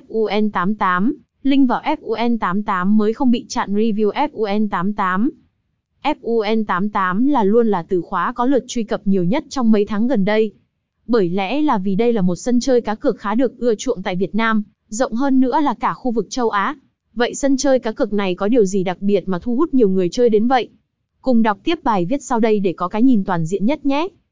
FUN88, link vào FUN88 mới không bị chặn review FUN88. FUN88 là luôn là từ khóa có lượt truy cập nhiều nhất trong mấy tháng gần đây. Bởi lẽ là vì đây là một sân chơi cá cược khá được ưa chuộng tại Việt Nam, rộng hơn nữa là cả khu vực châu Á. Vậy sân chơi cá cược này có điều gì đặc biệt mà thu hút nhiều người chơi đến vậy? Cùng đọc tiếp bài viết sau đây để có cái nhìn toàn diện nhất nhé.